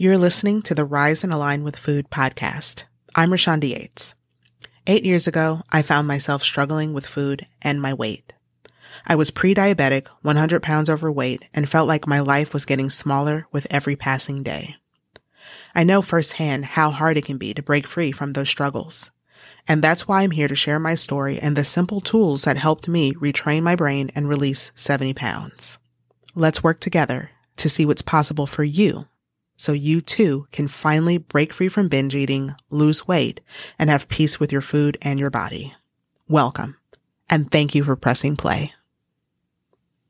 You're listening to the Rise and Align with Food podcast. I'm Rashonda Yates. Eight years ago, I found myself struggling with food and my weight. I was pre-diabetic, 100 pounds overweight, and felt like my life was getting smaller with every passing day. I know firsthand how hard it can be to break free from those struggles. And that's why I'm here to share my story and the simple tools that helped me retrain my brain and release 70 pounds. Let's work together to see what's possible for you so you too can finally break free from binge eating, lose weight, and have peace with your food and your body. Welcome, and thank you for pressing play.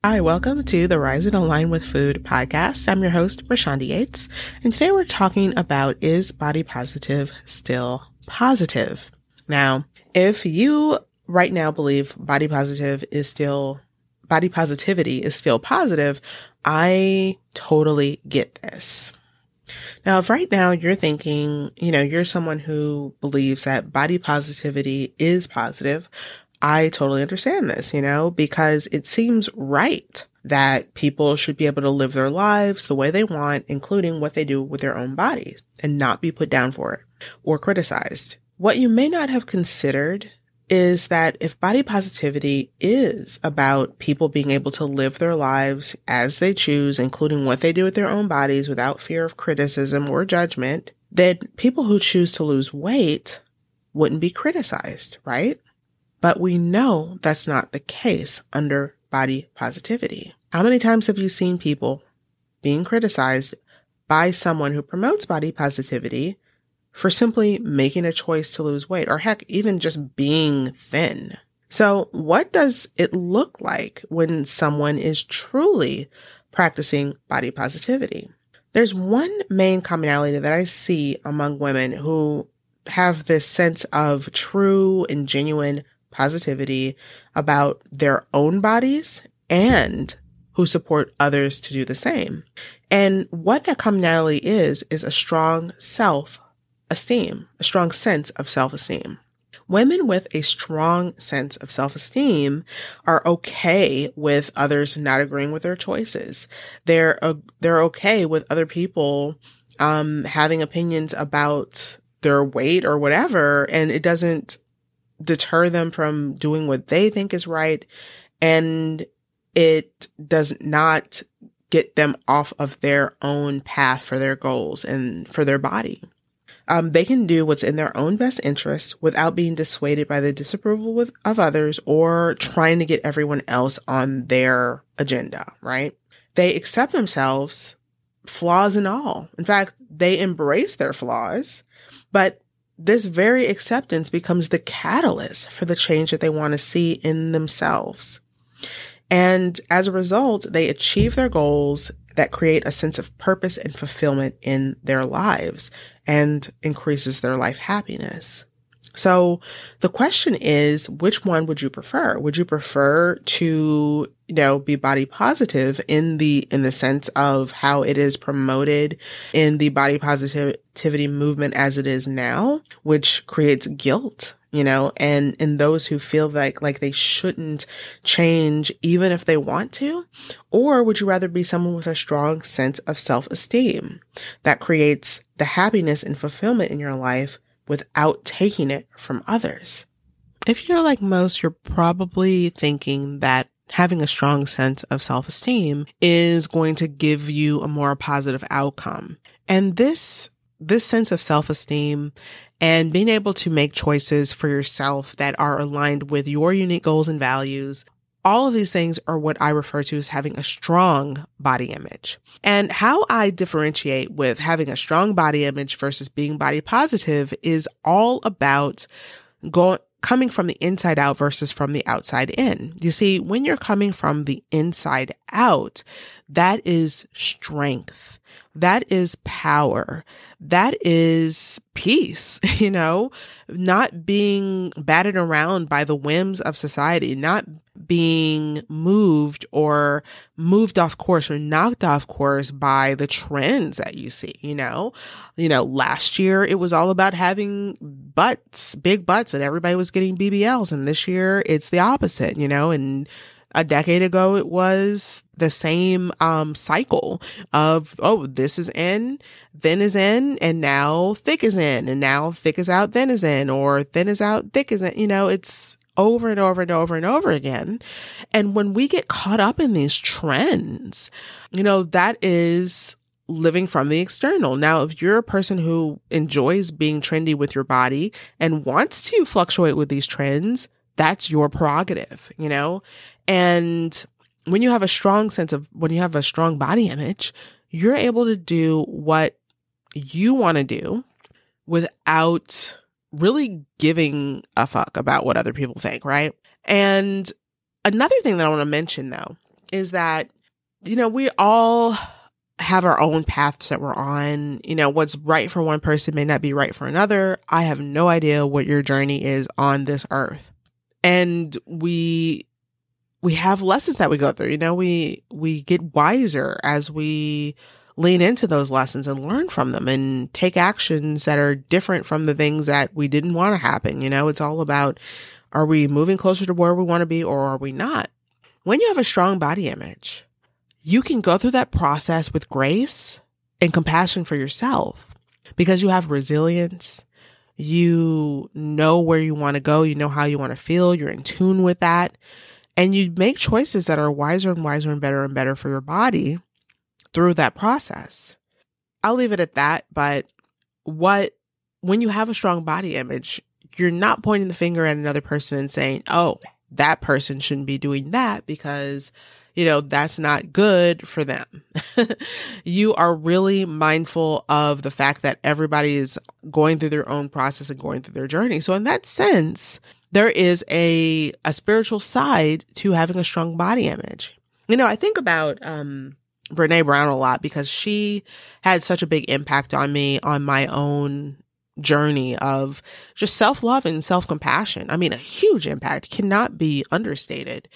Hi, welcome to the Rise and Align with Food podcast. I'm your host, Rashonda Yates, and today we're talking about is body positive still positive? Now, if you right now believe body positive is still body positivity is still positive, I totally get this. Now, if right now you're thinking, you know, you're someone who believes that body positivity is positive, I totally understand this, you know, because it seems right that people should be able to live their lives the way they want, including what they do with their own bodies and not be put down for it or criticized. What you may not have considered is that if body positivity is about people being able to live their lives as they choose, including what they do with their own bodies without fear of criticism or judgment, then people who choose to lose weight wouldn't be criticized, right? But we know that's not the case under body positivity. How many times have you seen people being criticized by someone who promotes body positivity for simply making a choice to lose weight or heck, even just being thin. So what does it look like when someone is truly practicing body positivity? There's one main commonality that I see among women who have this sense of true and genuine positivity about their own bodies and who support others to do the same. And what that commonality is, is a strong self esteem, a strong sense of self esteem. Women with a strong sense of self esteem are okay with others not agreeing with their choices. They're, uh, they're okay with other people, um, having opinions about their weight or whatever. And it doesn't deter them from doing what they think is right. And it does not get them off of their own path for their goals and for their body. Um, they can do what's in their own best interest without being dissuaded by the disapproval with, of others or trying to get everyone else on their agenda, right? They accept themselves, flaws and all. In fact, they embrace their flaws, but this very acceptance becomes the catalyst for the change that they want to see in themselves. And as a result, they achieve their goals that create a sense of purpose and fulfillment in their lives and increases their life happiness. So the question is, which one would you prefer? Would you prefer to, you know, be body positive in the, in the sense of how it is promoted in the body positivity movement as it is now, which creates guilt you know, and in those who feel like, like they shouldn't change even if they want to? Or would you rather be someone with a strong sense of self-esteem that creates the happiness and fulfillment in your life without taking it from others? If you're like most, you're probably thinking that having a strong sense of self-esteem is going to give you a more positive outcome. And this this sense of self-esteem and being able to make choices for yourself that are aligned with your unique goals and values. All of these things are what I refer to as having a strong body image. And how I differentiate with having a strong body image versus being body positive is all about going, coming from the inside out versus from the outside in. You see, when you're coming from the inside out, that is strength. That is power. That is peace, you know, not being batted around by the whims of society, not being moved or moved off course or knocked off course by the trends that you see, you know. You know, last year it was all about having butts, big butts and everybody was getting BBLs and this year it's the opposite, you know, and a decade ago, it was the same um, cycle of, oh, this is in, then is in, and now thick is in, and now thick is out, then is in, or thin is out, thick is in. You know, it's over and over and over and over again. And when we get caught up in these trends, you know, that is living from the external. Now, if you're a person who enjoys being trendy with your body and wants to fluctuate with these trends, that's your prerogative, you know? And when you have a strong sense of, when you have a strong body image, you're able to do what you want to do without really giving a fuck about what other people think, right? And another thing that I want to mention though is that, you know, we all have our own paths that we're on. You know, what's right for one person may not be right for another. I have no idea what your journey is on this earth. And we we have lessons that we go through. You know, we we get wiser as we lean into those lessons and learn from them and take actions that are different from the things that we didn't want to happen. You know, it's all about are we moving closer to where we want to be or are we not? When you have a strong body image, you can go through that process with grace and compassion for yourself because you have resilience. You know where you want to go. You know how you want to feel. You're in tune with that. And you make choices that are wiser and wiser and better and better for your body through that process. I'll leave it at that. But what, when you have a strong body image, you're not pointing the finger at another person and saying, oh, that person shouldn't be doing that because you know, that's not good for them. you are really mindful of the fact that everybody is going through their own process and going through their journey. So in that sense, there is a, a spiritual side to having a strong body image. You know, I think about, um, Brene Brown a lot because she had such a big impact on me on my own journey of just self love and self compassion. I mean, a huge impact cannot be understated.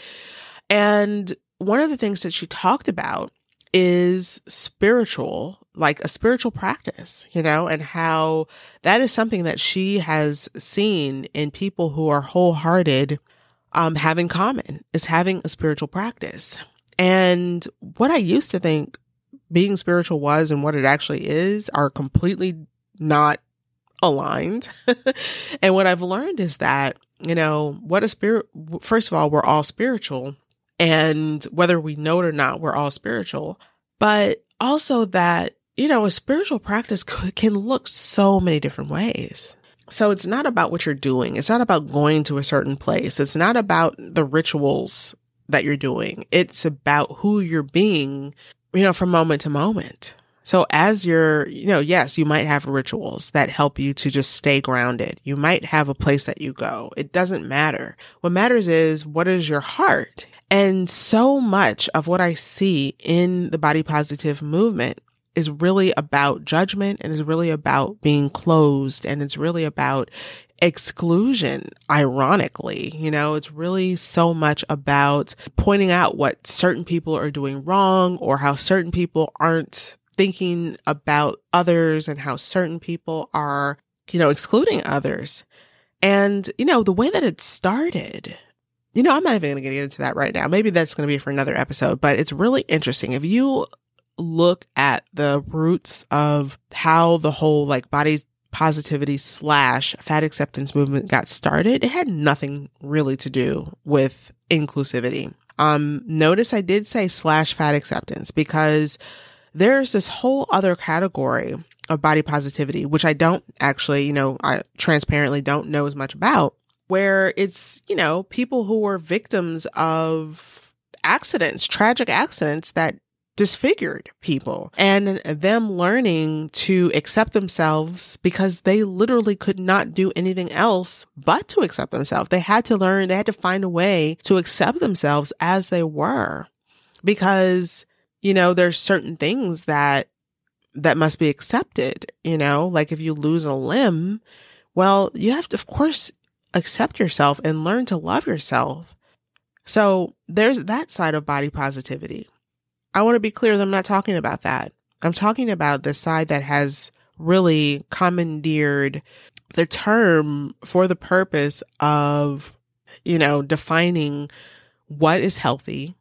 And one of the things that she talked about is spiritual, like a spiritual practice, you know, and how that is something that she has seen in people who are wholehearted, um, have in common is having a spiritual practice. And what I used to think being spiritual was and what it actually is are completely not aligned. and what I've learned is that, you know, what a spirit, first of all, we're all spiritual and whether we know it or not, we're all spiritual. But also that, you know, a spiritual practice can look so many different ways. So it's not about what you're doing. It's not about going to a certain place. It's not about the rituals that you're doing. It's about who you're being, you know, from moment to moment. So as you're, you know, yes, you might have rituals that help you to just stay grounded. You might have a place that you go. It doesn't matter. What matters is what is your heart? And so much of what I see in the body positive movement is really about judgment and is really about being closed and it's really about exclusion, ironically. You know, it's really so much about pointing out what certain people are doing wrong or how certain people aren't thinking about others and how certain people are, you know, excluding others. And, you know, the way that it started you know, I'm not even going to get into that right now. Maybe that's going to be for another episode, but it's really interesting. If you look at the roots of how the whole like body positivity slash fat acceptance movement got started, it had nothing really to do with inclusivity. Um, notice I did say slash fat acceptance because there's this whole other category of body positivity, which I don't actually, you know, I transparently don't know as much about where it's, you know, people who were victims of accidents, tragic accidents that disfigured people and them learning to accept themselves because they literally could not do anything else but to accept themselves. They had to learn, they had to find a way to accept themselves as they were because, you know, there's certain things that that must be accepted, you know, like if you lose a limb, well, you have to, of course, accept yourself and learn to love yourself. So there's that side of body positivity. I want to be clear that I'm not talking about that. I'm talking about the side that has really commandeered the term for the purpose of, you know, defining what is healthy,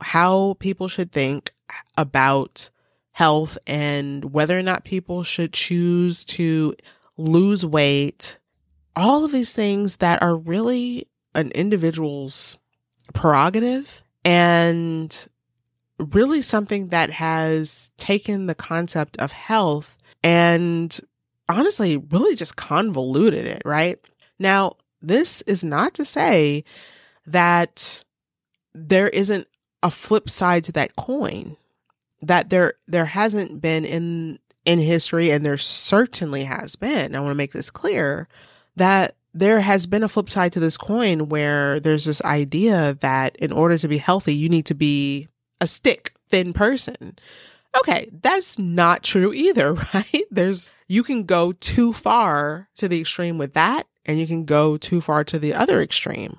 how people should think about health and whether or not people should choose to lose weight, all of these things that are really an individual's prerogative and really something that has taken the concept of health and honestly really just convoluted it, right? Now, this is not to say that there isn't a flip side to that coin that there there hasn't been in in history and there certainly has been. I want to make this clear that there has been a flip side to this coin where there's this idea that in order to be healthy you need to be a stick thin person. Okay, that's not true either, right? There's you can go too far to the extreme with that and you can go too far to the other extreme.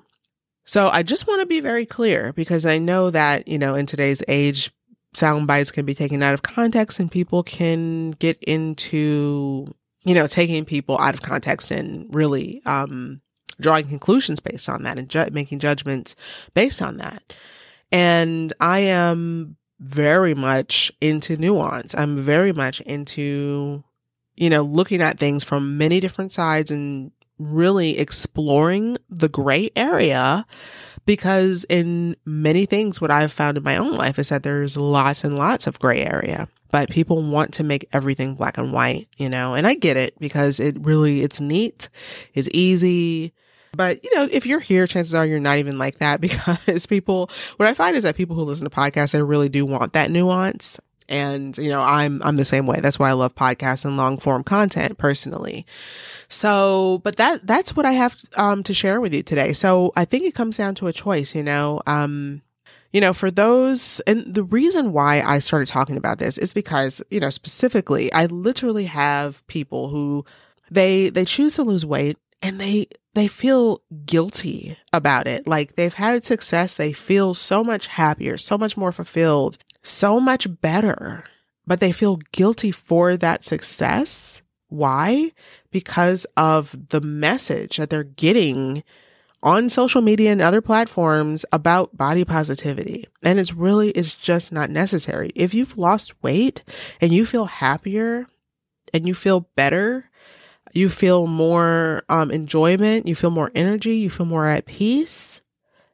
So I just want to be very clear because I know that, you know, in today's age, sound bites can be taken out of context and people can get into, you know, taking people out of context and really, um, drawing conclusions based on that and ju- making judgments based on that. And I am very much into nuance. I'm very much into, you know, looking at things from many different sides and really exploring the gray area because in many things, what I've found in my own life is that there's lots and lots of gray area, but people want to make everything black and white, you know, and I get it because it really, it's neat, it's easy. But, you know, if you're here, chances are you're not even like that because people, what I find is that people who listen to podcasts, they really do want that nuance. And, you know, I'm, I'm the same way. That's why I love podcasts and long form content personally. So, but that, that's what I have, um, to share with you today. So I think it comes down to a choice, you know, um, you know, for those, and the reason why I started talking about this is because, you know, specifically, I literally have people who they, they choose to lose weight and they, they feel guilty about it. Like they've had success. They feel so much happier, so much more fulfilled so much better, but they feel guilty for that success. Why? Because of the message that they're getting on social media and other platforms about body positivity. And it's really, it's just not necessary. If you've lost weight and you feel happier and you feel better, you feel more um, enjoyment, you feel more energy, you feel more at peace,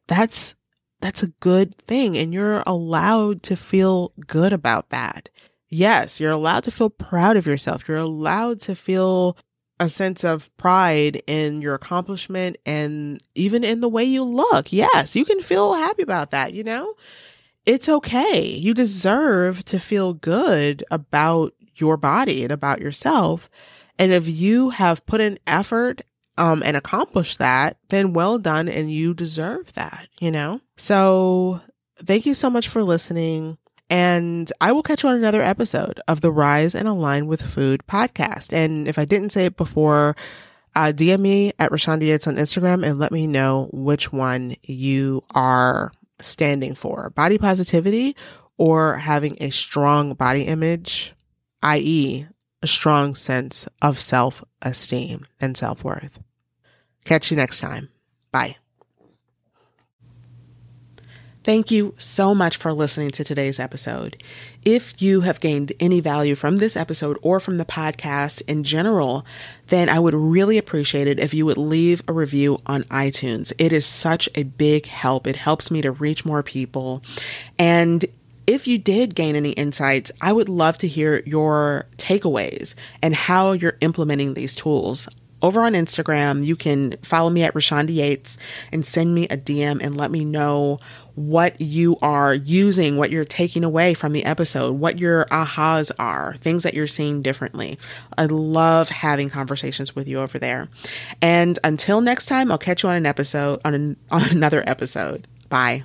that's that's a good thing. And you're allowed to feel good about that. Yes, you're allowed to feel proud of yourself. You're allowed to feel a sense of pride in your accomplishment and even in the way you look. Yes, you can feel happy about that, you know? It's okay. You deserve to feel good about your body and about yourself. And if you have put in effort um, and accomplished that, then well done and you deserve that, you know? So thank you so much for listening. And I will catch you on another episode of the Rise and Align with Food podcast. And if I didn't say it before, uh, DM me at Rashonda Yates on Instagram and let me know which one you are standing for body positivity or having a strong body image, i.e., a strong sense of self esteem and self worth. Catch you next time. Bye. Thank you so much for listening to today's episode. If you have gained any value from this episode or from the podcast in general, then I would really appreciate it if you would leave a review on iTunes. It is such a big help. It helps me to reach more people. And if you did gain any insights, I would love to hear your takeaways and how you're implementing these tools over on Instagram. You can follow me at Rashonda Yates and send me a DM and let me know what you are using, what you're taking away from the episode, what your ahas are, things that you're seeing differently. I love having conversations with you over there. And until next time, I'll catch you on an episode, on, an, on another episode. Bye.